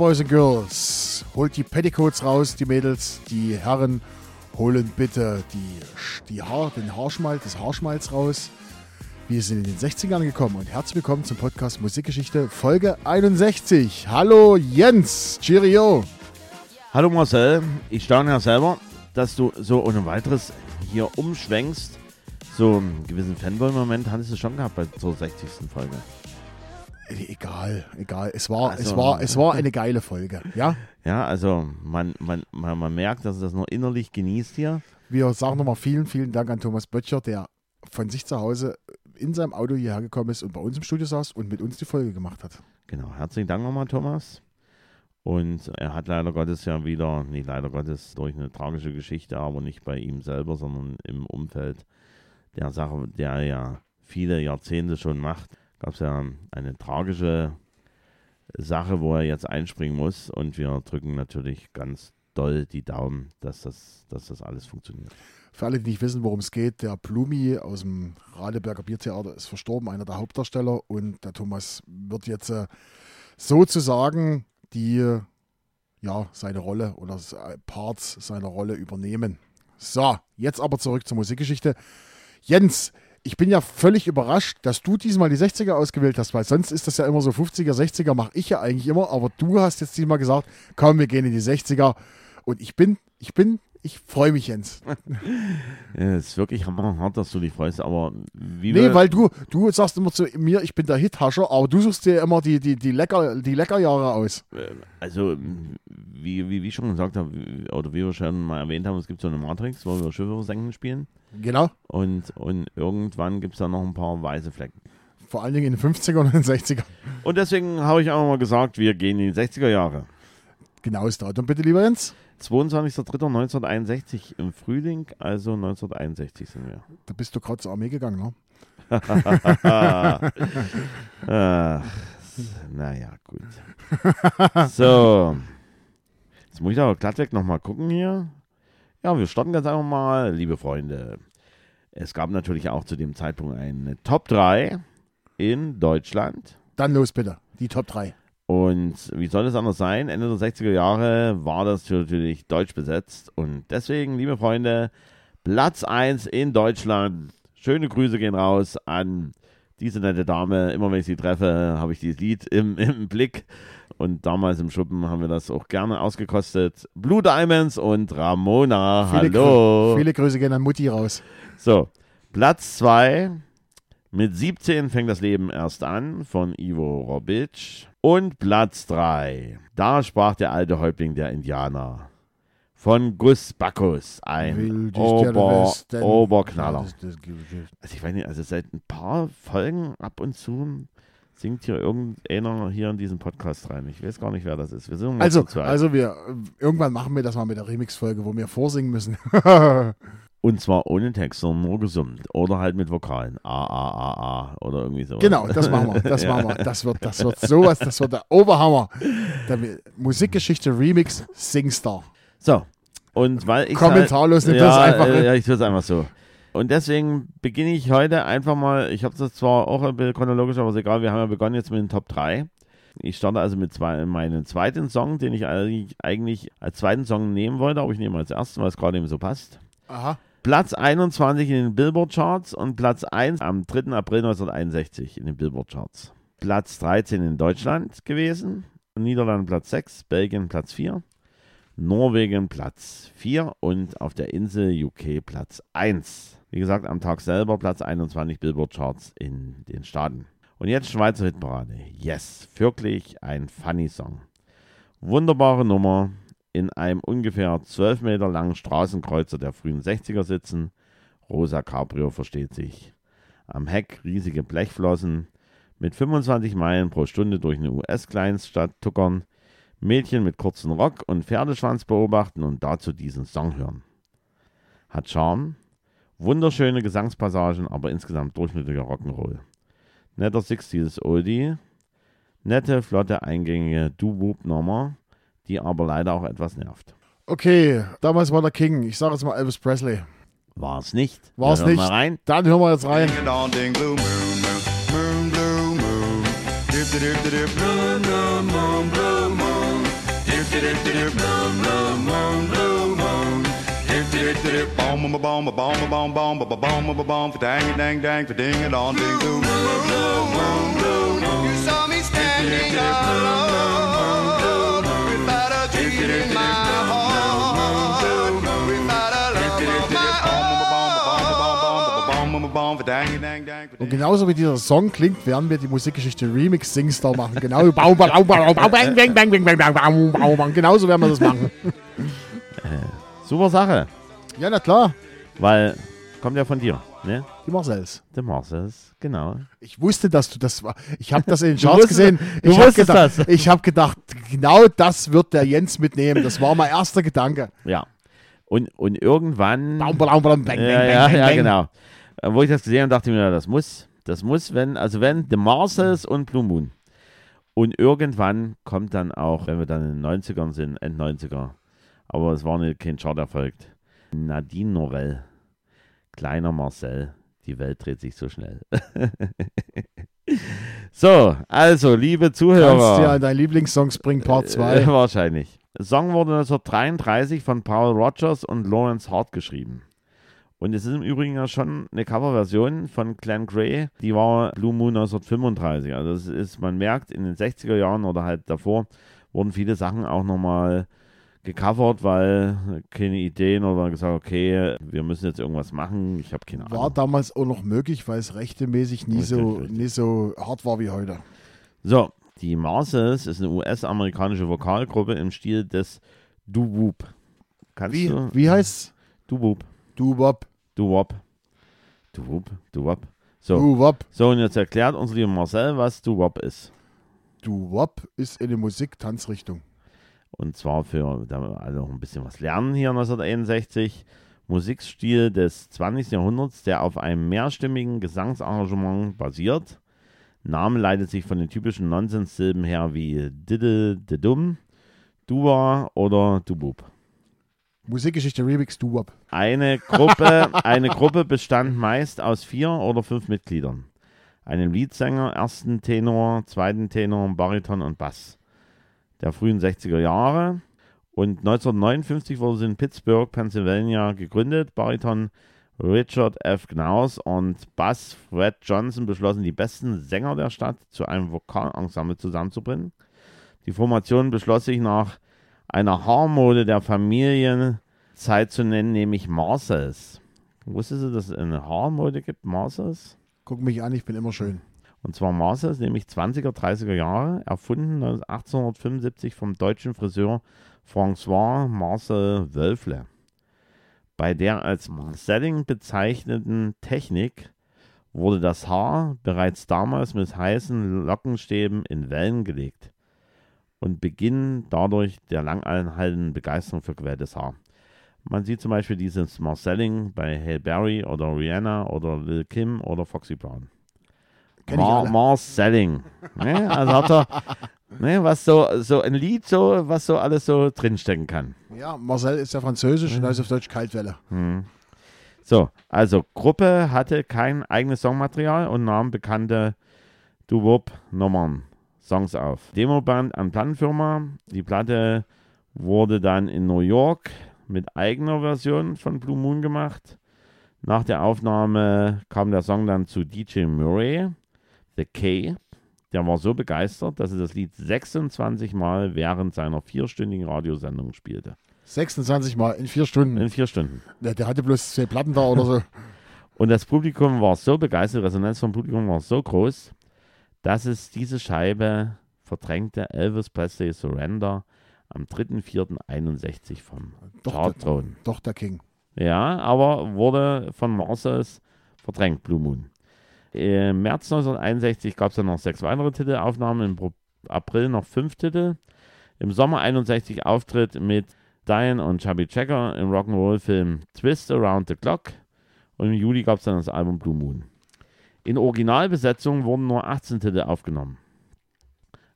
Boys and Girls, holt die Petticoats raus, die Mädels, die Herren holen bitte die, die Haar, den Haarschmalz, das Haarschmalz raus. Wir sind in den 60ern gekommen und herzlich willkommen zum Podcast Musikgeschichte Folge 61. Hallo Jens, Cheerio. Hallo Marcel, ich staune ja selber, dass du so ohne weiteres hier umschwenkst. So einen gewissen Fanboy-Moment hattest du schon gehabt bei zur 60. Folge. Egal, egal. Es war, Also- es war, es war eine geile Folge. Ja, Ja, also man, man, man, man merkt, dass er das nur innerlich genießt hier. wir sagen nochmal vielen, vielen Dank an Thomas Böttcher, der von sich zu Hause in seinem Auto hierher gekommen ist und bei uns im Studio saß und mit uns die Folge gemacht hat. Genau, herzlichen Dank nochmal, Thomas. Und er hat leider Gottes ja wieder, nicht leider Gottes, durch eine tragische Geschichte, aber nicht bei ihm selber, sondern im Umfeld der Sache, der er ja viele Jahrzehnte schon macht, gab es ja eine tragische Sache, wo er jetzt einspringen muss. Und wir drücken natürlich ganz doll die Daumen, dass das, dass das alles funktioniert. Für alle, die nicht wissen, worum es geht, der Blumi aus dem Radeberger Biertheater ist verstorben, einer der Hauptdarsteller. Und der Thomas wird jetzt äh, sozusagen die, ja, seine Rolle oder äh, Parts seiner Rolle übernehmen. So, jetzt aber zurück zur Musikgeschichte. Jens, ich bin ja völlig überrascht, dass du diesmal die 60er ausgewählt hast, weil sonst ist das ja immer so 50er, 60er mache ich ja eigentlich immer, aber du hast jetzt diesmal gesagt, komm, wir gehen in die 60er. Und ich bin, ich bin, ich freue mich, Jens. Ja, Es ist wirklich hammerhart, dass du dich freust, aber wie Nee, weil du, du sagst immer zu mir, ich bin der Hithascher, aber du suchst dir immer die, die, die, Lecker, die Leckerjahre aus. Also, wie, wie, wie schon gesagt habe, oder wie wir schon mal erwähnt haben, es gibt so eine Matrix, wo wir Schiffe versenken spielen. Genau. Und, und irgendwann gibt es da noch ein paar weiße Flecken. Vor allen Dingen in den 50er und in den 60er. Und deswegen habe ich auch mal gesagt, wir gehen in die 60er Jahre. Genaues Datum bitte, lieber Jens. 22.03.1961 im Frühling, also 1961 sind wir. Da bist du gerade zur Armee gegangen, ne? Ach, naja, gut. So. Jetzt muss ich aber glattweg nochmal gucken hier. Ja, wir starten ganz einfach mal, liebe Freunde. Es gab natürlich auch zu dem Zeitpunkt eine Top 3 in Deutschland. Dann los bitte. Die Top 3. Und wie soll es anders sein? Ende der 60er Jahre war das natürlich deutsch besetzt. Und deswegen, liebe Freunde, Platz 1 in Deutschland. Schöne Grüße gehen raus an diese nette Dame. Immer wenn ich sie treffe, habe ich dieses Lied im, im Blick. Und damals im Schuppen haben wir das auch gerne ausgekostet. Blue Diamonds und Ramona. Viele, Hallo. Grü viele Grüße gehen an Mutti raus. So, Platz 2. Mit 17 fängt das Leben erst an von Ivo Robic. Und Platz 3. Da sprach der alte Häuptling der Indianer. Von Gus Bacchus. Ein Ober, Oberknaller. Also ich weiß nicht, also seit ein paar Folgen ab und zu singt hier irgendeiner hier in diesen Podcast rein. Ich weiß gar nicht, wer das ist. Wir Also, also wir, irgendwann machen wir das mal mit der Remix-Folge, wo wir vorsingen müssen. Und zwar ohne Text, sondern nur gesummt. Oder halt mit Vokalen. A, A, A, A. Oder irgendwie so. Genau, das machen wir. Das Ja. machen wir. Das wird, das wird sowas, das wird der Oberhammer. Der Musikgeschichte Remix Singstar. So. Und weil ich. Kommentarlos nimmt ja, das einfach äh, hin. Ja, ich tue es einfach so. Und deswegen beginne ich heute einfach mal. Ich habe das zwar auch ein bisschen chronologisch, aber ist egal. Wir haben ja begonnen jetzt mit den Top 3. Ich starte also mit zwei, meinem zweiten Song, den ich eigentlich, eigentlich als zweiten Song nehmen wollte, aber ich nehme als ersten, weil es gerade eben so passt. Aha. Platz 21 in den Billboard-Charts und Platz 1 am 3. April 1961 in den Billboard-Charts. Platz 13 in Deutschland gewesen, Niederlande Platz 6, Belgien Platz 4, Norwegen Platz 4 und auf der Insel UK Platz 1. Wie gesagt, am Tag selber Platz 21 Billboard-Charts in den Staaten. Und jetzt Schweizer Hitparade. Yes, wirklich ein funny Song. Wunderbare Nummer, in einem ungefähr 12 Meter langen Straßenkreuzer der frühen 60er sitzen. Rosa Cabrio versteht sich. Am Heck riesige Blechflossen. Mit 25 Meilen pro Stunde durch eine US-Kleinstadt tuckern. Mädchen mit kurzem Rock und Pferdeschwanz beobachten und dazu diesen Song hören. Hat Charme. Wunderschöne Gesangspassagen, aber insgesamt durchschnittlicher Rock'n'Roll. Netter 60s Oldie. Nette, flotte, eingängige Do-Whoop-Nummer die aber leider auch etwas nervt. Okay, damals war der King. Ich sage jetzt mal Elvis Presley. War es nicht. War es nicht. Mal rein. Dann hören wir jetzt rein. You saw me standing alone in my heart, without a love of my own. Und genauso wie dieser Song klingt, werden wir die Musikgeschichte Remix Singstar machen. Genau. Genauso werden wir das machen. Super Sache, Ja, na klar. weil kommt ja von dir, ne? Die Marcells. Der Marcels, genau. Ich wusste, dass du das war. Ich habe das in den Charts gesehen. Ich habe gedacht, das. ich habe gedacht, genau das wird der Jens mitnehmen. Das war mein erster Gedanke. Ja. Und, und irgendwann. Baum, baum, baum, bang, bang, ja, bang, ja, bang, ja, bang. genau. Wo ich das gesehen habe, dachte ich mir, das muss, das muss, wenn, also wenn The Marcels und Blue Moon. Und irgendwann kommt dann auch, wenn wir dann in den 90ern sind, End 90er, aber es war nicht, kein Chart-Erfolg, Nadine Norell, kleiner Marcel, die Welt dreht sich so schnell. so, also, liebe Kannst du Zuhörer. ja dein Lieblingssong Spring Part Äh, 2. wahrscheinlich. Der Song wurde 1933 von Paul Rogers und Lawrence Hart geschrieben. Und es ist im Übrigen ja schon eine Coverversion von Glenn Gray, die war Blue Moon 1935. Also es ist, man merkt, in den 60er Jahren oder halt davor wurden viele Sachen auch nochmal gecovert, weil keine Ideen oder gesagt, okay, wir müssen jetzt irgendwas machen, ich habe keine War Ahnung. damals auch noch möglich, weil es rechtemäßig nie, Richtig, so, richtig. nie so hart war wie heute. So, die Marcels ist eine US-amerikanische Vokalgruppe im Stil des Doo-Wop. Kannst Wie, du? wie heißt's? Doo-Wop. Du Wop. Doo-Wop. Doo-Wop. Doo-Wop. So. Du Wop. so, und jetzt erklärt uns liebe Marcel, was Doo-Wop ist. Du Wop ist eine Musik-Tanzrichtung. Und zwar für, da wir alle noch ein bisschen was lernen hier 1961, Musikstil des 20. Jahrhunderts, der auf einem mehrstimmigen Gesangsarrangement basiert. Name leitet sich von den typischen Nonsenssilben her wie Diddle, Didum, Dua oder Dubub. Musikgeschichte Remix Du Wop. Eine Gruppe, eine Gruppe bestand meist aus vier oder fünf Mitgliedern. Einem Leadsänger, ersten Tenor, zweiten Tenor, Bariton und Bass. Der frühen 60er Jahre. Und 1959 wurde sie in Pittsburgh, Pennsylvania gegründet. Bariton Richard F. Knaus und Bass Fred Johnson beschlossen, die besten Sänger der Stadt zu einem Vokalensemble zusammenzubringen. Die Formation beschloss sich nach einer Haarmode der Familienzeit zu nennen, nämlich Marcels. Wusstest du, dass es eine Haarmode gibt, Marcels? Guck mich an, ich bin immer schön. Und zwar Marcels, nämlich 20er, 30er Jahre, erfunden 1875 vom deutschen Friseur François Marcel Wölfle. Bei der als Marcelling bezeichneten Technik wurde das Haar bereits damals mit heißen Lockenstäben in Wellen gelegt und beginnen dadurch der langanhaltenden Begeisterung für gewelltes Haar. Man sieht zum Beispiel dieses Marcelling bei Hail Berry oder Rihanna oder Lil Kim oder Foxy Brown. Mar alle. Marcelling. ne? Also hat er, ne, was so, so ein Lied, so, was so alles so drinstecken kann. Ja, Marcel ist ja französisch und heißt auf Deutsch Kaltwelle. Hm. So, also Gruppe hatte kein eigenes Songmaterial und nahm bekannte Doo-Wop-Nummern, Songs auf. Demoband an Plattenfirma. Die Platte wurde dann in New York mit eigener Version von Blue Moon gemacht. Nach der Aufnahme kam der Song dann zu DJ Murray, The K. Der war so begeistert, dass er das Lied 26 Mal während seiner vierstündigen Radiosendung spielte. 26 Mal in vier Stunden. In vier Stunden. Der, der hatte bloß zwei Platten da oder so. Und das Publikum war so begeistert, die Resonanz vom Publikum war so groß, dass es diese Scheibe verdrängte Elvis Presley Surrender am 3.4.61 vom Doch, der, Chartthron. doch der King. Ja, aber wurde von Marcels verdrängt, Blue Moon. Im März 1961 gab es dann noch sechs weitere Titelaufnahmen, im April noch fünf Titel. Im Sommer 61 Auftritt mit Diane und Chubby Checker im Rock'n'Roll-Film Twist Around the Clock. Und im Juli gab es dann das Album Blue Moon. In Originalbesetzung wurden nur 18 Titel aufgenommen.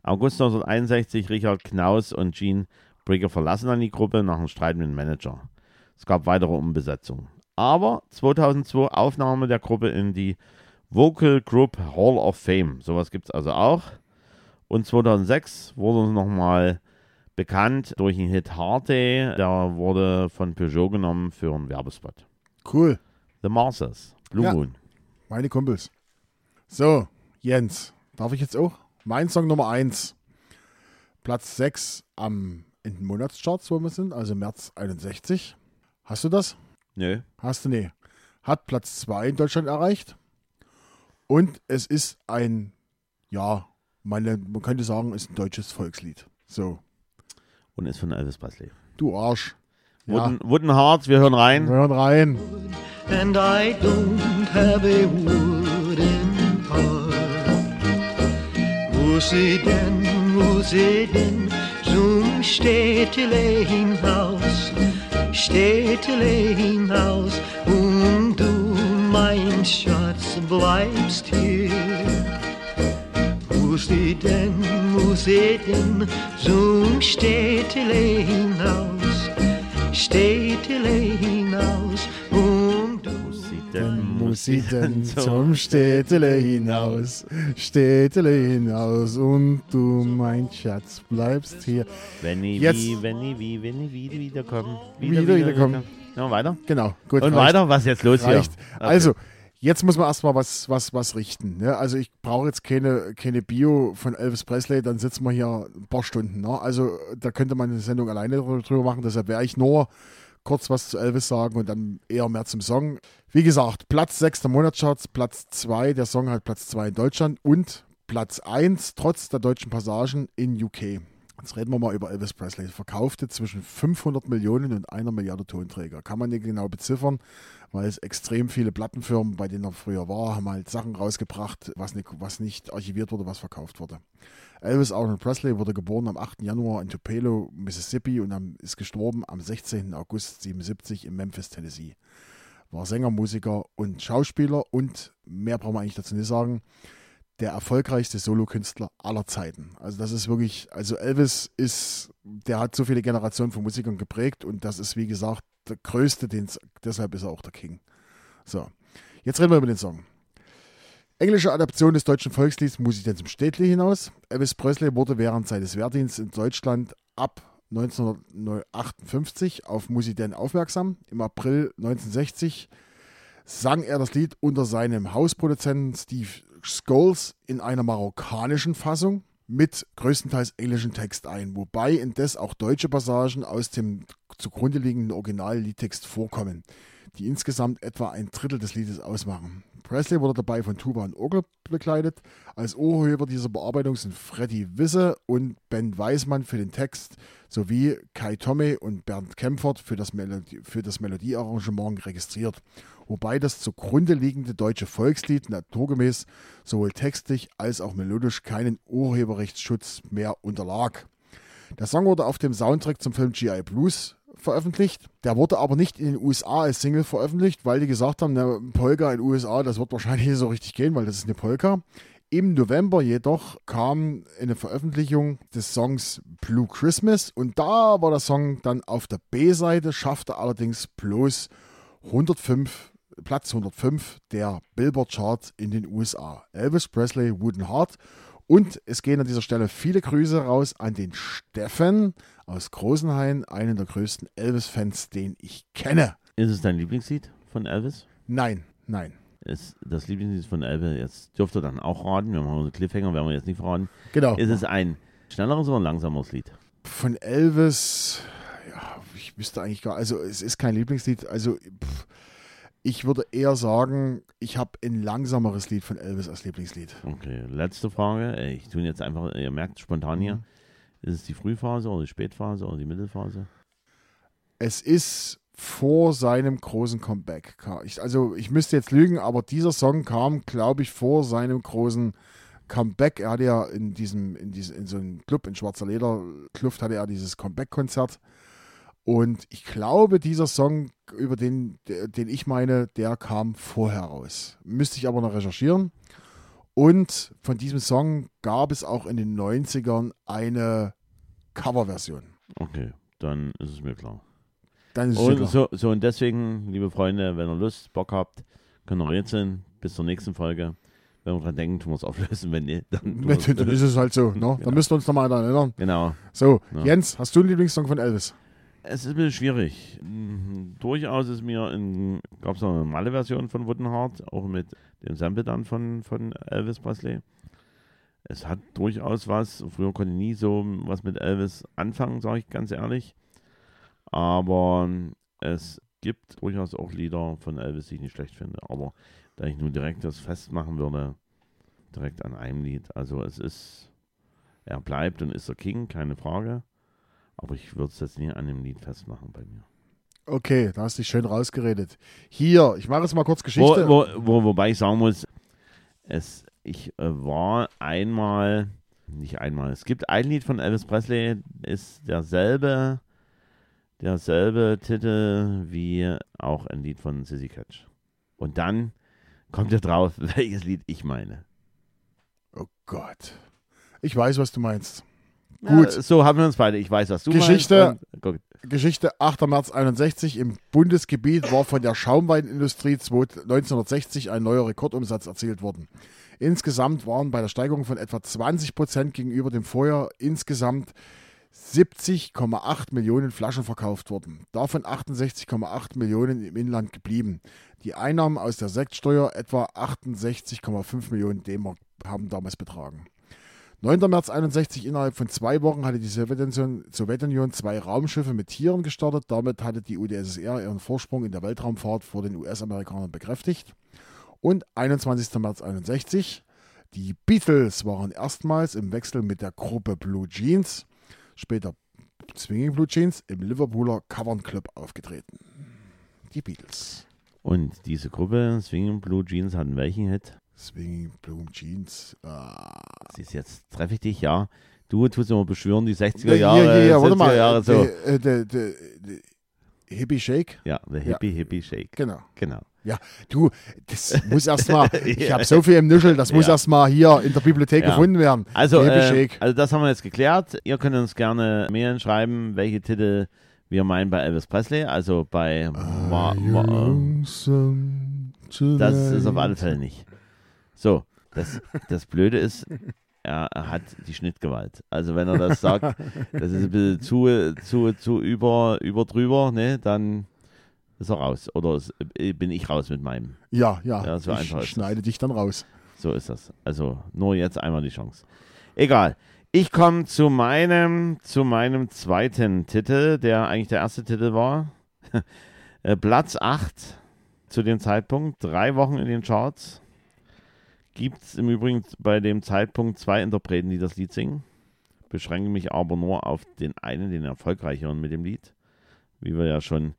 August 1961 Richard Knaus und Gene Brigger verlassen dann die Gruppe nach einem Streit mit dem Manager. Es gab weitere Umbesetzungen. Aber 2002 Aufnahme der Gruppe in die Vocal Group Hall of Fame. Sowas gibt es also auch. Und 2006 wurde nochmal Bekannt durch den Hit Hard Day, der wurde von Peugeot genommen für einen Werbespot. Cool. The Marsers, Blue Ja. Moon. Meine Kumpels. So, Jens, darf ich jetzt auch? Mein Song Nummer 1. Platz 6 am in den Monatscharts, wo wir sind, also März 61. Hast du das? Nö. Hast du nee. Hat Platz 2 in Deutschland erreicht. Und es ist ein, ja, meine, man könnte sagen, ist ein deutsches Volkslied. So, Und ist von Elvis Presley. du Arsch. Ja, Wooden, Wooden Hearts, wir hören wir rein. hören rein. and I don't have a wooden heart. Wo sie denn, wo sie denn zum Städtelein Haus, Städtelein Haus, und du, mein Schatz, bleibst hier. Wo sie denn, wo sie denn zum Städtelein Haus, Städtelein Haus, und du. Dann muss sie denn zum Städtele hinaus, Städtele hinaus und du, mein Schatz, bleibst hier. Wenn ich Jetzt- wie, wenn ich wie, wenn ich wieder wiederkomme. Wieder wiederkommen. Ja, weiter. Genau, gut. Und reicht. weiter, was ist jetzt los reicht. hier? Okay. Also, jetzt muss man erstmal was, was, was richten. Ne? Also, ich brauche jetzt keine, keine Bio von Elvis Presley, dann sitzen wir hier ein paar Stunden. Ne? Also, da könnte man eine Sendung alleine drü- drüber machen. Deshalb werde ich nur kurz was zu Elvis sagen und dann eher mehr zum Song. Wie gesagt, Platz 6 der Monatscharts, Platz 2, der Song hat Platz 2 in Deutschland und Platz 1 trotz der deutschen Passagen in UK. Jetzt reden wir mal über Elvis Presley. Verkaufte zwischen 500 Millionen und einer Milliarde Tonträger. Kann man nicht genau beziffern, weil es extrem viele Plattenfirmen, bei denen er früher war, haben halt Sachen rausgebracht, was nicht, was nicht archiviert wurde, was verkauft wurde. Elvis Arnold Presley wurde geboren am 8. Januar in Tupelo, Mississippi und ist gestorben am 16. August 77 in Memphis, Tennessee. War Sänger, Musiker und Schauspieler und mehr brauchen wir eigentlich dazu nicht sagen der erfolgreichste Solokünstler aller Zeiten. Also das ist wirklich, also Elvis ist, der hat so viele Generationen von Musikern geprägt und das ist wie gesagt der größte, deshalb ist er auch der King. So, jetzt reden wir über den Song. Englische Adaption des deutschen Volkslieds Muss ich denn zum Städtli hinaus? Elvis Presley wurde während seines Wehrdienstes in Deutschland ab 1958 auf Muss ich aufmerksam. Im April 1960 sang er das Lied unter seinem Hausproduzenten Steve Scholes in einer marokkanischen Fassung mit größtenteils englischen Text ein, wobei indes auch deutsche Passagen aus dem zugrunde liegenden Originalliedtext vorkommen, die insgesamt etwa ein Drittel des Liedes ausmachen. Presley wurde dabei von Tuba und Orgel begleitet. Als Ohrhörer dieser Bearbeitung sind Freddy Wisse und Ben Weismann für den Text sowie Kai Tomme und Bernd Kempfert für das, Melodie, für das Melodiearrangement registriert wobei das zugrunde liegende deutsche Volkslied naturgemäß sowohl textlich als auch melodisch keinen Urheberrechtsschutz mehr unterlag. Der Song wurde auf dem Soundtrack zum Film GI Blues veröffentlicht. Der wurde aber nicht in den USA als Single veröffentlicht, weil die gesagt haben, eine Polka in den USA, das wird wahrscheinlich nicht so richtig gehen, weil das ist eine Polka. Im November jedoch kam eine Veröffentlichung des Songs Blue Christmas und da war der Song dann auf der B-Seite, schaffte allerdings bloß 105, Platz 105 der Billboard Chart in den USA. Elvis Presley, Wooden Heart. Und es gehen an dieser Stelle viele Grüße raus an den Steffen aus Großenhain, einen der größten Elvis-Fans, den ich kenne. Ist es dein Lieblingslied von Elvis? Nein, nein. Ist das Lieblingslied von Elvis, jetzt dürft ihr dann auch raten, wir machen unsere Cliffhanger, werden wir jetzt nicht verraten. Genau. Ist es ein schnelleres oder ein langsameres Lied? Von Elvis, ja, ich wüsste eigentlich gar, also es ist kein Lieblingslied, also pff, ich würde eher sagen, ich habe ein langsameres Lied von Elvis als Lieblingslied. Okay, letzte Frage. Ich tue jetzt einfach, ihr merkt spontan hier. Ist es die Frühphase oder die Spätphase oder die Mittelphase? Es ist vor seinem großen Comeback. Also ich müsste jetzt lügen, aber dieser Song kam, glaube ich, vor seinem großen Comeback. Er hatte ja in diesem, in diesem, in so einem Club in Schwarzer Leder Kluft hatte er dieses Comeback-Konzert. Und ich glaube, dieser Song, über den, den ich meine, der kam vorher raus. Müsste ich aber noch recherchieren. Und von diesem Song gab es auch in den 90ern eine Coverversion. Okay, dann ist es mir klar. Dann ist Und so, so und deswegen, liebe Freunde, wenn ihr Lust, Bock habt, könnt ihr rätseln. Bis zur nächsten Folge. Wenn wir dran denken, tun wir es auflösen. Wenn nicht, dann. wir's- Dann ist es halt so. Ne? Da müsst ihr uns nochmal daran erinnern. Genau. So, Ja. Jens, hast du einen Lieblingssong von Elvis? Es ist ein bisschen schwierig. Mhm, Durchaus ist mir, gab es noch eine normale Version von Wooden Heart, auch mit dem Sample dann von, von Elvis Presley. Es hat durchaus was. Früher konnte ich nie so was mit Elvis anfangen, sage ich ganz ehrlich. Aber es gibt durchaus auch Lieder von Elvis, die ich nicht schlecht finde. Aber da ich nun direkt das festmachen würde, direkt an einem Lied. Also es ist, er bleibt und ist der King, keine Frage. Aber ich würde es jetzt nie an dem Lied festmachen bei mir. Okay, da hast du dich schön rausgeredet. Hier, ich mache jetzt mal kurz Geschichte. Wo, wo, wo, wobei ich sagen muss, es, ich äh, war einmal, nicht einmal, es gibt ein Lied von Elvis Presley, ist derselbe, derselbe Titel wie auch ein Lied von Sissy Catch. Und dann kommt ihr drauf, welches Lied ich meine. Oh Gott. Ich weiß, was du meinst. Ja, Gut. so haben wir uns beide. Ich weiß, was du Geschichte. meinst. und- Geschichte 8. März 61 im Bundesgebiet war von der Schaumweinindustrie 1960 ein neuer Rekordumsatz erzielt worden. Insgesamt waren bei der Steigerung von etwa 20 Prozent gegenüber dem Vorjahr insgesamt 70,8 Millionen Flaschen verkauft worden. Davon 68,8 Millionen im Inland geblieben. Die Einnahmen aus der Sektsteuer etwa 68,5 Millionen D-Mark haben damals betragen. 9. März 61, innerhalb von zwei Wochen hatte die Sowjetunion, Sowjetunion zwei Raumschiffe mit Tieren gestartet. Damit hatte die UdSSR ihren Vorsprung in der Weltraumfahrt vor den US-Amerikanern bekräftigt. Und 21. März 61, die Beatles waren erstmals im Wechsel mit der Gruppe Blue Jeans, später Swinging Blue Jeans, im Liverpooler Cavern Club aufgetreten. Die Beatles. Und diese Gruppe, Swinging Blue Jeans, hatten welchen Hit? Swinging Blue Jeans. Ah. Siehst jetzt, treffe ich dich, ja. Du tust immer beschwören, die 60er Hier, Jahre, hier, hier, warte 70er mal. Jahre, so. Der, äh, der, der Hippie Shake. Ja, der Hippie, Hippie Shake. Genau. Genau. Ja, du, das muss erstmal, ich habe so viel im Nuschel, das muss Ja. erstmal hier in der Bibliothek Ja. gefunden werden. Also, äh, also das haben wir jetzt geklärt. Ihr könnt uns gerne Mailen schreiben, welche Titel wir meinen bei Elvis Presley. Also bei Wa- Wa- Das ist auf alle Fälle nicht. So, das, das Blöde ist, er, er hat die Schnittgewalt. Also wenn er das sagt, das ist ein bisschen zu, zu, zu über, über drüber, ne, dann ist er raus. Oder äh, bin ich raus mit meinem. Ja, ja, Ja, so ich schneide dich dann raus. So ist das. Also nur jetzt einmal die Chance. Egal. Ich komme zu meinem, zu meinem zweiten Titel, der eigentlich der erste Titel war. Äh, Platz 8 zu dem Zeitpunkt, drei Wochen in den Charts. Gibt es im Übrigen bei dem Zeitpunkt zwei Interpreten, die das Lied singen. Beschränke mich aber nur auf den einen, den erfolgreicheren mit dem Lied. Wie wir ja schon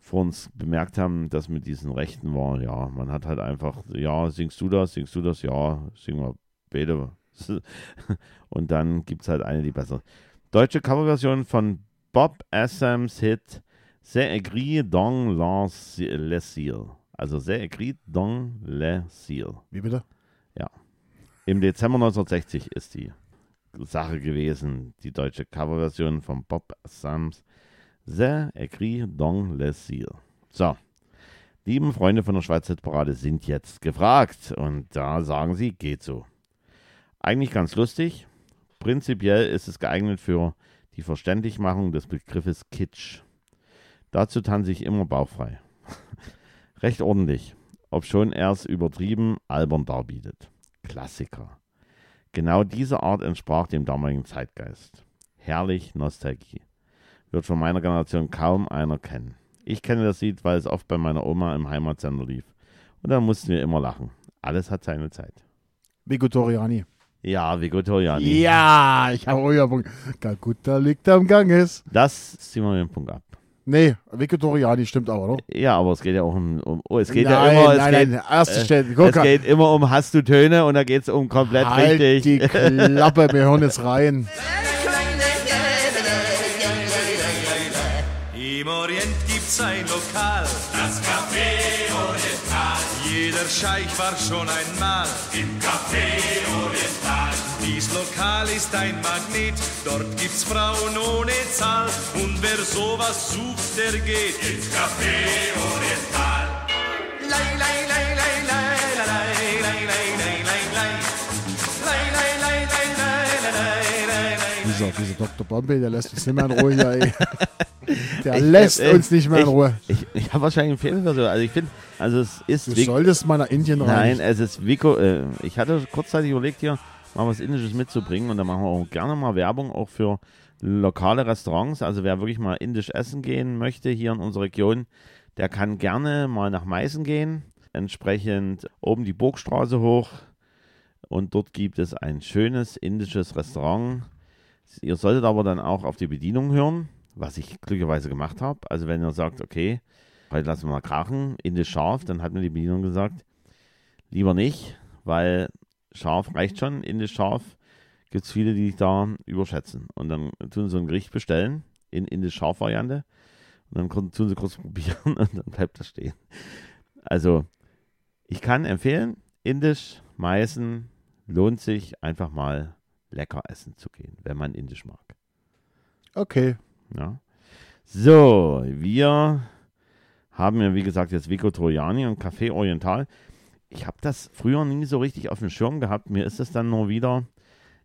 vor uns bemerkt haben, dass mit diesen Rechten war, ja, man hat halt einfach, ja, singst du das, singst du das, ja, singen wir beide. Und dann gibt es halt eine, die besser. Deutsche Coverversion von Bob Assams Hit C'est écrit dans le ciel. Also C'est écrit dans le ciel. Wie bitte? Im Dezember 1960 ist die Sache gewesen, die deutsche Coverversion von Bob Sams C'est écrit dans le ciel. So, lieben Freunde von der Schweizer Hitparade sind jetzt gefragt und da sagen sie, geht so. Eigentlich ganz lustig. Prinzipiell ist es geeignet für die Verständlichmachung des Begriffes Kitsch. Dazu tanze ich immer bauchfrei. Recht ordentlich, obschon er es übertrieben albern darbietet. Klassiker. Genau diese Art entsprach dem damaligen Zeitgeist. Herrlich Nostalgie. Wird von meiner Generation kaum einer kennen. Ich kenne das Lied, weil es oft bei meiner Oma im Heimatsender lief. Und da mussten wir immer lachen. Alles hat seine Zeit. Vigo Toriani. Ja, Vigo Toriani. Ja, ich habe euer Punkt. Kalkutta liegt am Ganges. Das ziehen wir den Punkt ab. Nee, Vigo Toriani stimmt aber, oder? Ja, aber es geht ja auch um. um oh, es geht nein, ja immer. Es, nein, geht, nein, erste äh, Stelle. Guck, es geht immer um Hast du Töne und da geht es um komplett halt richtig. die Klappe, wir hören jetzt rein. Scheich war schon einmal im Café Oriental. Dies Lokal ist ein Magnet, dort gibt's Frauen ohne Zahl. Und wer sowas sucht, der geht ins Café Oriental. Lei, lei, lei, lei, lei, lei, lei, lei, lei, lei. Dieser, dieser Dr. Bombay, der lässt uns nicht mehr in Ruhe hier, ey. Der ich, lässt äh, uns nicht mehr in ich, Ruhe. Ich, ich, ich habe wahrscheinlich einen Fehler. Also ich finde, also es ist Du solltest mal nach Indien rein. Nein, es ist Vico. Äh, ich hatte kurzzeitig überlegt, hier mal was Indisches mitzubringen und da machen wir auch gerne mal Werbung auch für lokale Restaurants. Also wer wirklich mal indisch essen gehen möchte hier in unserer Region, der kann gerne mal nach Meißen gehen. Entsprechend oben die Burgstraße hoch und dort gibt es ein schönes indisches Restaurant. Ihr solltet aber dann auch auf die Bedienung hören, was ich glücklicherweise gemacht habe. Also wenn ihr sagt, okay, heute lassen wir mal krachen, indisch scharf, dann hat mir die Bedienung gesagt, lieber nicht, weil scharf reicht schon, indisch scharf gibt es viele, die dich da überschätzen. Und dann tun sie so ein Gericht bestellen in indisch scharf Variante und dann tun sie kurz probieren und dann bleibt das stehen. Also ich kann empfehlen, indisch, Meißen, lohnt sich einfach mal lecker essen zu gehen, wenn man indisch mag. Okay. Ja. So, wir haben ja, wie gesagt, jetzt Vico Troiani und Café Oriental. Ich habe das früher nie so richtig auf dem Schirm gehabt. Mir ist es dann nur wieder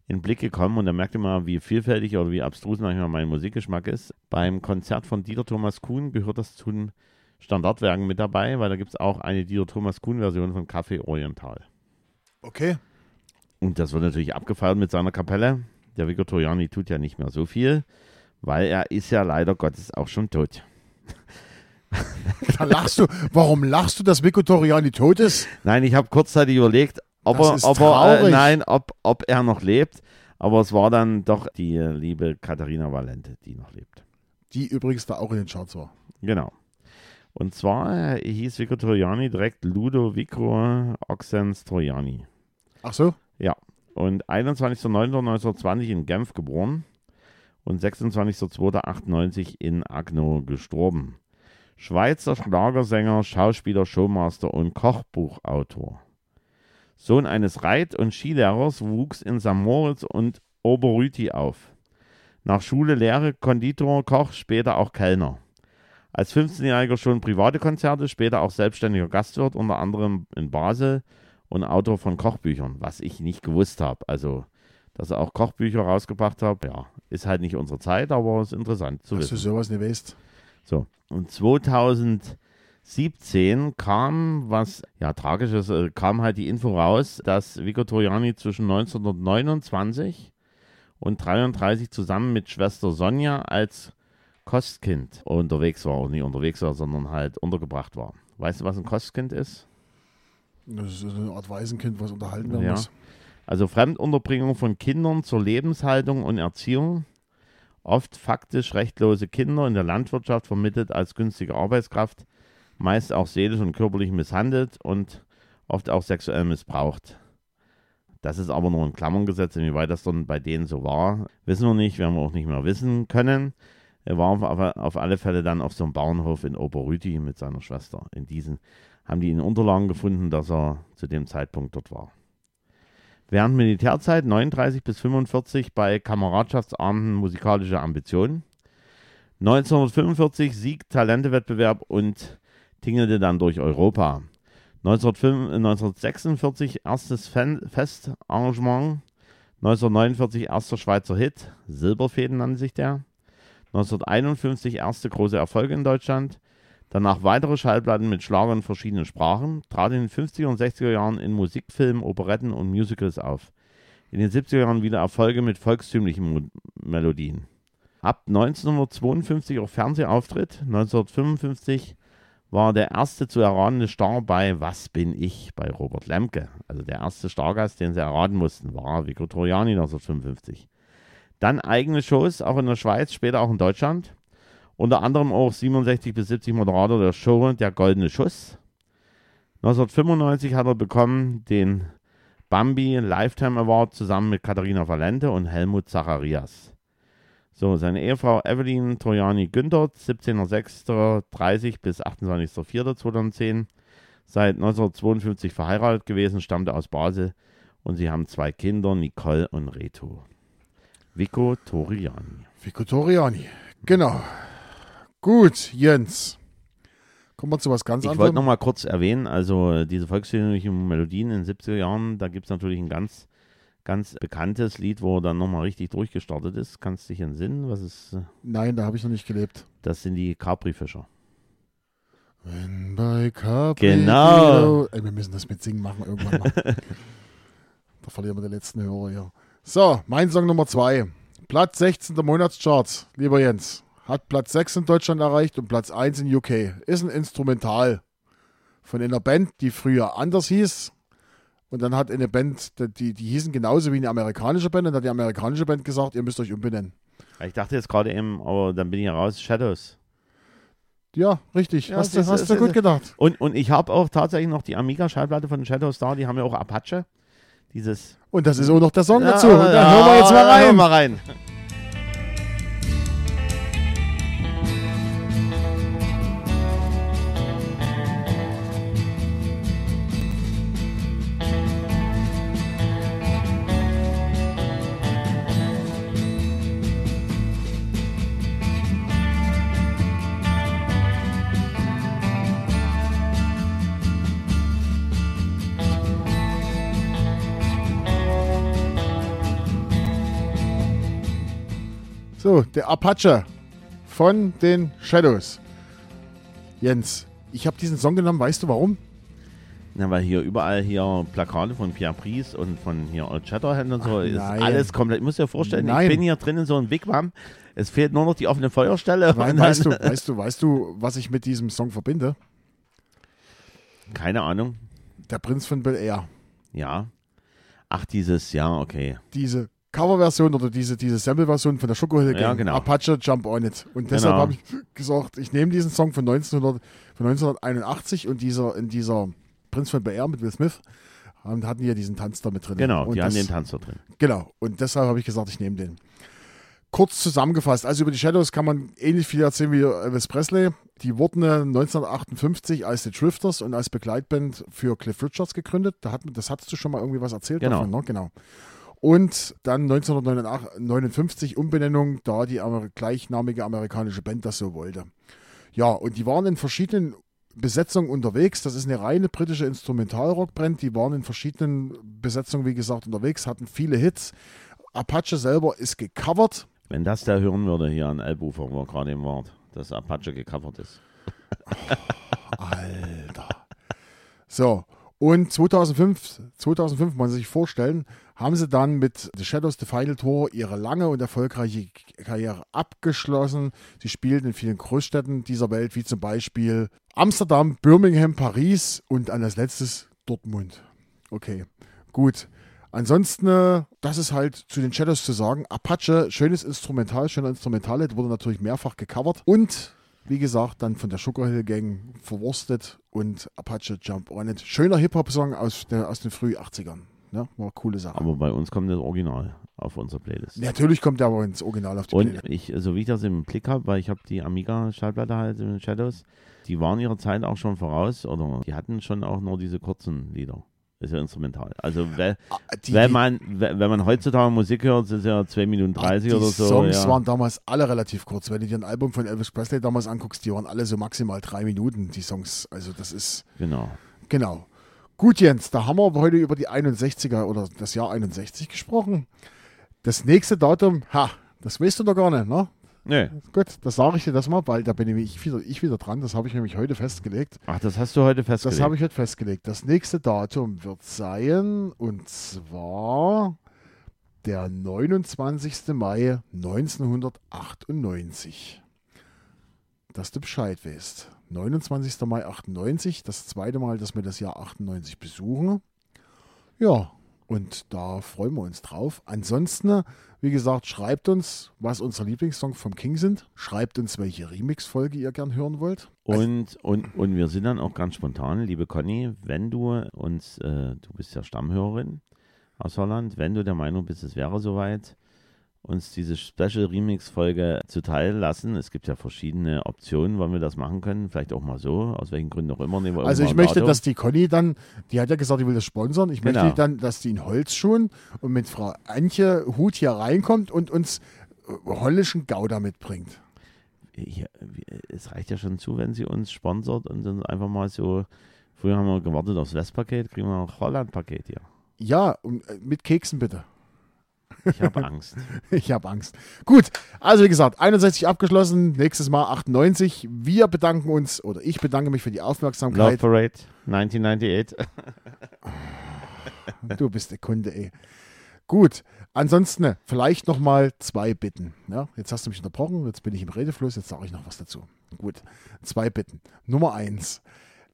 in den Blick gekommen und da merkte man, wie vielfältig oder wie abstrus manchmal mein Musikgeschmack ist. Beim Konzert von Dieter Thomas Kuhn gehört das zu den Standardwerken mit dabei, weil da gibt es auch eine Dieter Thomas Kuhn-Version von Café Oriental. Okay. Und das wird natürlich abgefeiert mit seiner Kapelle. Der Vico Troiani tut ja nicht mehr so viel, weil er ist ja leider Gottes auch schon tot. Da lachst du. Warum lachst du, dass Vico Toriani tot ist? Nein, ich habe kurzzeitig überlegt, ob Das er, ob er äh, nein, ob, ob er noch lebt. Aber es war dann doch die liebe Katharina Valente, die noch lebt. Die übrigens da auch in den Charts war. Genau. Und zwar äh, hieß Vico Troiani direkt Ludovico Oxens Troiani. Ach so? Und 21.09.1920 in Genf geboren und 26.02.98 in Agno gestorben. Schweizer Schlagersänger, Schauspieler, Showmaster und Kochbuchautor. Sohn eines Reit- und Skilehrers wuchs in St. Moritz und Oberrüti auf. Nach Schule Lehre, Konditor, Koch, später auch Kellner. Als 15-Jähriger schon private Konzerte, später auch selbstständiger Gastwirt, unter anderem in Basel und Autor von Kochbüchern, was ich nicht gewusst habe. Also, dass er auch Kochbücher rausgebracht hat, ja, ist halt nicht unsere Zeit, aber ist interessant zu Dass du wissen. sowas nicht weißt. So, und 2017 kam was, ja, tragisches, äh, kam halt die Info raus, dass Vico Troiani zwischen 1929 und 33 zusammen mit Schwester Sonja als Kostkind unterwegs war. Und nicht unterwegs war, sondern halt untergebracht war. Weißt du, was ein Kostkind ist? Das ist eine Art Waisenkind, was unterhalten werden Ja. muss. Also Fremdunterbringung von Kindern zur Lebenshaltung und Erziehung. Oft faktisch rechtlose Kinder in der Landwirtschaft vermittelt als günstige Arbeitskraft, meist auch seelisch und körperlich misshandelt und oft auch sexuell missbraucht. Das ist aber nur in Klammern gesetzt, inwieweit das dann bei denen so war, wissen wir nicht, werden wir auch nicht mehr wissen können. Er war auf, auf alle Fälle dann auf so einem Bauernhof in Oberrüti mit seiner Schwester. In diesen haben die in Unterlagen gefunden, dass er zu dem Zeitpunkt dort war. Während Militärzeit 39 bis 45 bei Kameradschaftsabenden musikalische Ambitionen. 1945 Sieg Talentewettbewerb und tingelte dann durch Europa. 1905 1946 erstes Fan Festarrangement. 1949 erster Schweizer Hit, Silberfäden nannte sich der. 1951 erste große Erfolge in Deutschland. Danach weitere Schallplatten mit Schlagern in verschiedenen Sprachen, trat in den 50er und 60er Jahren in Musikfilmen, Operetten und Musicals auf. In den 70er Jahren wieder Erfolge mit volkstümlichen Mo Melodien. Ab 1952 auch Fernsehauftritt. 1955 war der erste zu erratende Star bei Was bin ich? bei Robert Lemke. Also der erste Stargast, den sie erraten mussten, war Vico Troiani 1955. Dann eigene Shows, auch in der Schweiz, später auch in Deutschland. Unter anderem auch 67 bis 70 Moderator der Show Der Goldene Schuss. 1995 hat er bekommen den Bambi Lifetime Award zusammen mit Katharina Valente und Helmut Zacharias. So, seine Ehefrau Evelyn Trojani Günther, 17.06.30 bis 28.04.2010, seit 1952 verheiratet gewesen, stammte aus Basel und sie haben zwei Kinder, Nicole und Reto. Vico Toriani. Vico Toriani. Genau. Gut, Jens. Kommen wir zu was ganz Ich wollte anderem. noch mal kurz erwähnen, also diese volkstümlichen Melodien in den 70er Jahren, da gibt es natürlich einen ganz ganz bekanntes Lied, wo er dann nochmal richtig durchgestartet ist. Kannst du dich entsinnen? Was ist, äh, Nein, da habe ich noch nicht gelebt. das sind die Capri-Fischer. Wenn bei Capri Genau. Ey, wir müssen das mit Singen machen irgendwann mal. da verlieren wir den letzten Hörer hier. So, mein Song Nummer zwei. Platz 16 der Monatscharts, lieber Jens. Hat Platz 6 in Deutschland erreicht und Platz 1 in UK. Ist ein Instrumental von einer Band, die früher anders hieß. Und dann hat eine Band, die, die hießen genauso wie eine amerikanische Band. Und dann hat die amerikanische Band gesagt, ihr müsst euch umbenennen. Ich dachte jetzt gerade eben, aber dann bin ich raus, Shadows. Ja, richtig. Ja, hast du, hast du gut ist- gedacht. Und, und ich habe auch tatsächlich noch die Amiga-Schallplatte von Shadows da, die haben ja auch Apache. Dieses. Und das ist auch noch der Song Ja, dazu. Und dann ja, hören wir jetzt mal rein. Hören wir rein. Der Apache von den Shadows. Jens, ich habe diesen Song genommen, weißt du warum? Na, weil hier überall hier Plakate von Pierre Pries und von hier Old Shatterhand und so Ach, ist nein. alles komplett. Ich muss dir vorstellen, Nein. ich bin hier drin in so einem Wigwam. Es fehlt nur noch die offene Feuerstelle. Und weißt, du, weißt du, weißt du, was ich mit diesem Song verbinde? Keine Ahnung. Der Prinz von Bel Air. Ja. Ach, dieses, ja, okay. Diese Coverversion oder diese, diese Sample-Version von der Schokohill Ja, genau. Apache Jump On It. Und deshalb Genau. habe ich gesagt, ich nehme diesen Song von, 1900, von 1981 und dieser, in dieser Prinz von Bel Air mit Will Smith und hatten hier diesen Tanz da mit drin. Genau, und die haben das- den Tanz da drin. Genau, und deshalb habe ich gesagt, ich nehme den. Kurz zusammengefasst, also über die Shadows kann man ähnlich viel erzählen wie Elvis Presley. Die wurden äh, 1958 als The Drifters und als Begleitband für Cliff Richards gegründet. Da hat, das hattest du schon mal irgendwie was erzählt Genau. davon, ne? Genau. Und dann 1959 Umbenennung, da die gleichnamige amerikanische Band das so wollte. Ja, und die waren in verschiedenen Besetzungen unterwegs. Das ist eine reine britische Instrumentalrockband. Die waren in verschiedenen Besetzungen, wie gesagt, unterwegs, hatten viele Hits. Apache selber ist gecovert. Wenn das der hören würde hier an Elbufer, wo er gerade im Wort, dass Apache gecovert ist. Alter. So, und 2005, 2005, muss man sich vorstellen, haben sie dann mit The Shadows The Final Tour ihre lange und erfolgreiche Karriere abgeschlossen. Sie spielten in vielen Großstädten dieser Welt, wie zum Beispiel Amsterdam, Birmingham, Paris und an als letztes Dortmund. Okay, gut. Ansonsten, äh, das ist halt zu den Shadows zu sagen. Apache, schönes Instrumental, schöner Instrumentalhit, wurde natürlich mehrfach gecovert. Und wie gesagt, dann von der Sugar Hill Gang verwurstet und Apache Jump On It. Schöner Hip-Hop-Song aus, der- aus den frühen 80ern. Ne? War eine coole Sache. Aber bei uns kommt das Original auf unserer Playlist. Natürlich kommt der aber ins Original auf die Und Playlist. ich, so wie ich das im Blick habe, weil ich habe die Amiga-Schallplatte halt in den Shadows, die waren ihrer Zeit auch schon voraus oder die hatten schon auch nur diese kurzen Lieder. Ist ja instrumental. Also we- Ah, Die, wenn man, we- wenn man heutzutage Musik hört, ist ja 2 Minuten 30 die oder so. Songs ja. waren damals alle relativ kurz. Wenn du dir ein Album von Elvis Presley damals anguckst, die waren alle so maximal drei Minuten, die Songs. Also das ist, Genau. genau. Gut, Jens, da haben wir heute über die 61er oder das Jahr 61 gesprochen. Das nächste Datum, ha, das weißt du doch gar nicht, ne? Nee. Gut, das sage ich dir das mal, weil da bin ich wieder, ich wieder dran. Das habe ich nämlich heute festgelegt. Ach, das hast du heute festgelegt. Das habe ich heute festgelegt. Das nächste Datum wird sein, und zwar der 29. Mai 1998. Dass du Bescheid weißt. 29. Mai 98, das zweite Mal, dass wir das Jahr 98 besuchen. Ja, und da freuen wir uns drauf. Ansonsten, wie gesagt, schreibt uns, was unsere Lieblingssongs vom King sind. Schreibt uns, welche Remix-Folge ihr gern hören wollt. Und, und, und wir sind dann auch ganz spontan, liebe Conny, wenn du uns, äh, du bist ja Stammhörerin aus Holland, wenn du der Meinung bist, es wäre soweit, uns diese Special Remix-Folge zuteil lassen. Es gibt ja verschiedene Optionen, wann wir das machen können. Vielleicht auch mal so, aus welchen Gründen auch immer. Nehmen wir Also ich möchte, dass die Conny dann, die hat ja gesagt, die will das sponsern. Ich Genau. möchte dann, dass die in Holzschuhen und mit Frau Antje Hut hier reinkommt und uns äh, holländischen Gouda mitbringt. Hier, es reicht ja schon zu, wenn sie uns sponsert und uns einfach mal so, früher haben wir gewartet aufs Westpaket, kriegen wir noch Holland-Paket hier. Ja, und, äh, mit Keksen bitte. Ich habe Angst. Ich habe Angst. Gut, also wie gesagt, 61 abgeschlossen, nächstes Mal 98. Wir bedanken uns, oder ich bedanke mich für die Love Aufmerksamkeit. Parade 1998. Du bist der Kunde, ey. Gut, ansonsten ne, vielleicht noch mal zwei Bitten. Ja, jetzt hast du mich unterbrochen, jetzt bin ich im Redefluss, jetzt sage ich noch was dazu. Gut, zwei Bitten. Nummer eins,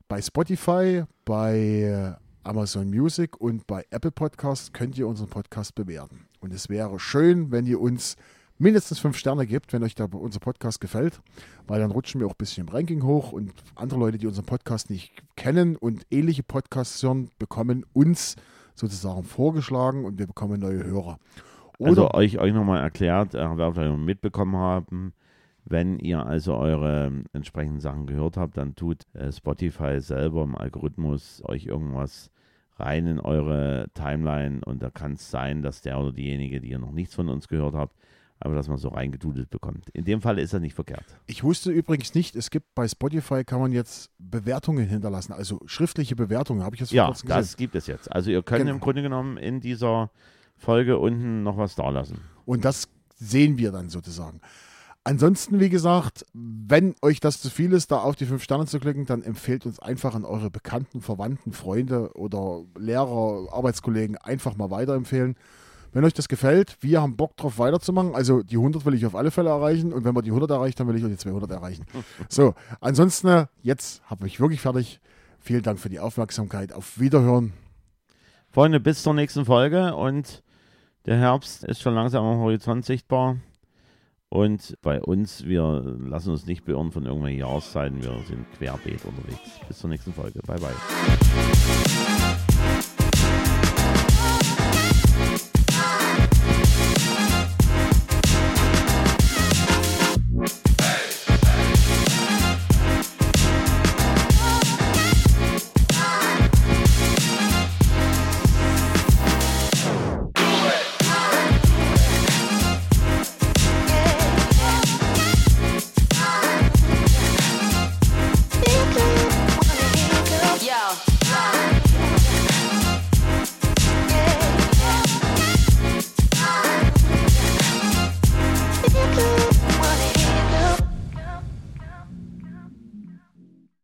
bei Spotify, bei Amazon Music und bei Apple Podcasts könnt ihr unseren Podcast bewerten. Und es wäre schön, wenn ihr uns mindestens fünf Sterne gibt, wenn euch da unser Podcast gefällt, weil dann rutschen wir auch ein bisschen im Ranking hoch und andere Leute, die unseren Podcast nicht kennen und ähnliche Podcasts hören, bekommen uns sozusagen vorgeschlagen und wir bekommen neue Hörer. Oder Also euch, euch nochmal erklärt, äh, werdet ihr mitbekommen haben, wenn ihr also eure entsprechenden Sachen gehört habt, dann tut äh, Spotify selber im Algorithmus euch irgendwas rein in eure Timeline und da kann es sein, dass der oder diejenige, die ihr noch nichts von uns gehört habt, aber dass man so reingedudelt bekommt. In dem Fall ist das nicht verkehrt. Ich wusste übrigens nicht, es gibt bei Spotify kann man jetzt Bewertungen hinterlassen, also schriftliche Bewertungen. Habe ich jetzt vor Ja, kurzem gesehen. das gibt es jetzt. Also ihr könnt Genau. im Grunde genommen in dieser Folge unten noch was da lassen. Und das sehen wir dann sozusagen. Ansonsten, wie gesagt, wenn euch das zu viel ist, da auf die fünf Sterne zu klicken, dann empfehlt uns einfach an eure Bekannten, Verwandten, Freunde oder Lehrer, Arbeitskollegen einfach mal weiterempfehlen. Wenn euch das gefällt, wir haben Bock drauf weiterzumachen. Also die 100 will ich auf alle Fälle erreichen und wenn wir die 100 erreichen, dann will ich auch die 200 erreichen. So, ansonsten, äh, jetzt habe ich wirklich fertig. Vielen Dank für die Aufmerksamkeit. Auf Wiederhören. Freunde, bis zur nächsten Folge und der Herbst ist schon langsam am Horizont sichtbar. Und bei uns, wir lassen uns nicht beirren von irgendwelchen Jahreszeiten, wir sind querbeet unterwegs. Bis zur nächsten Folge. Bye bye.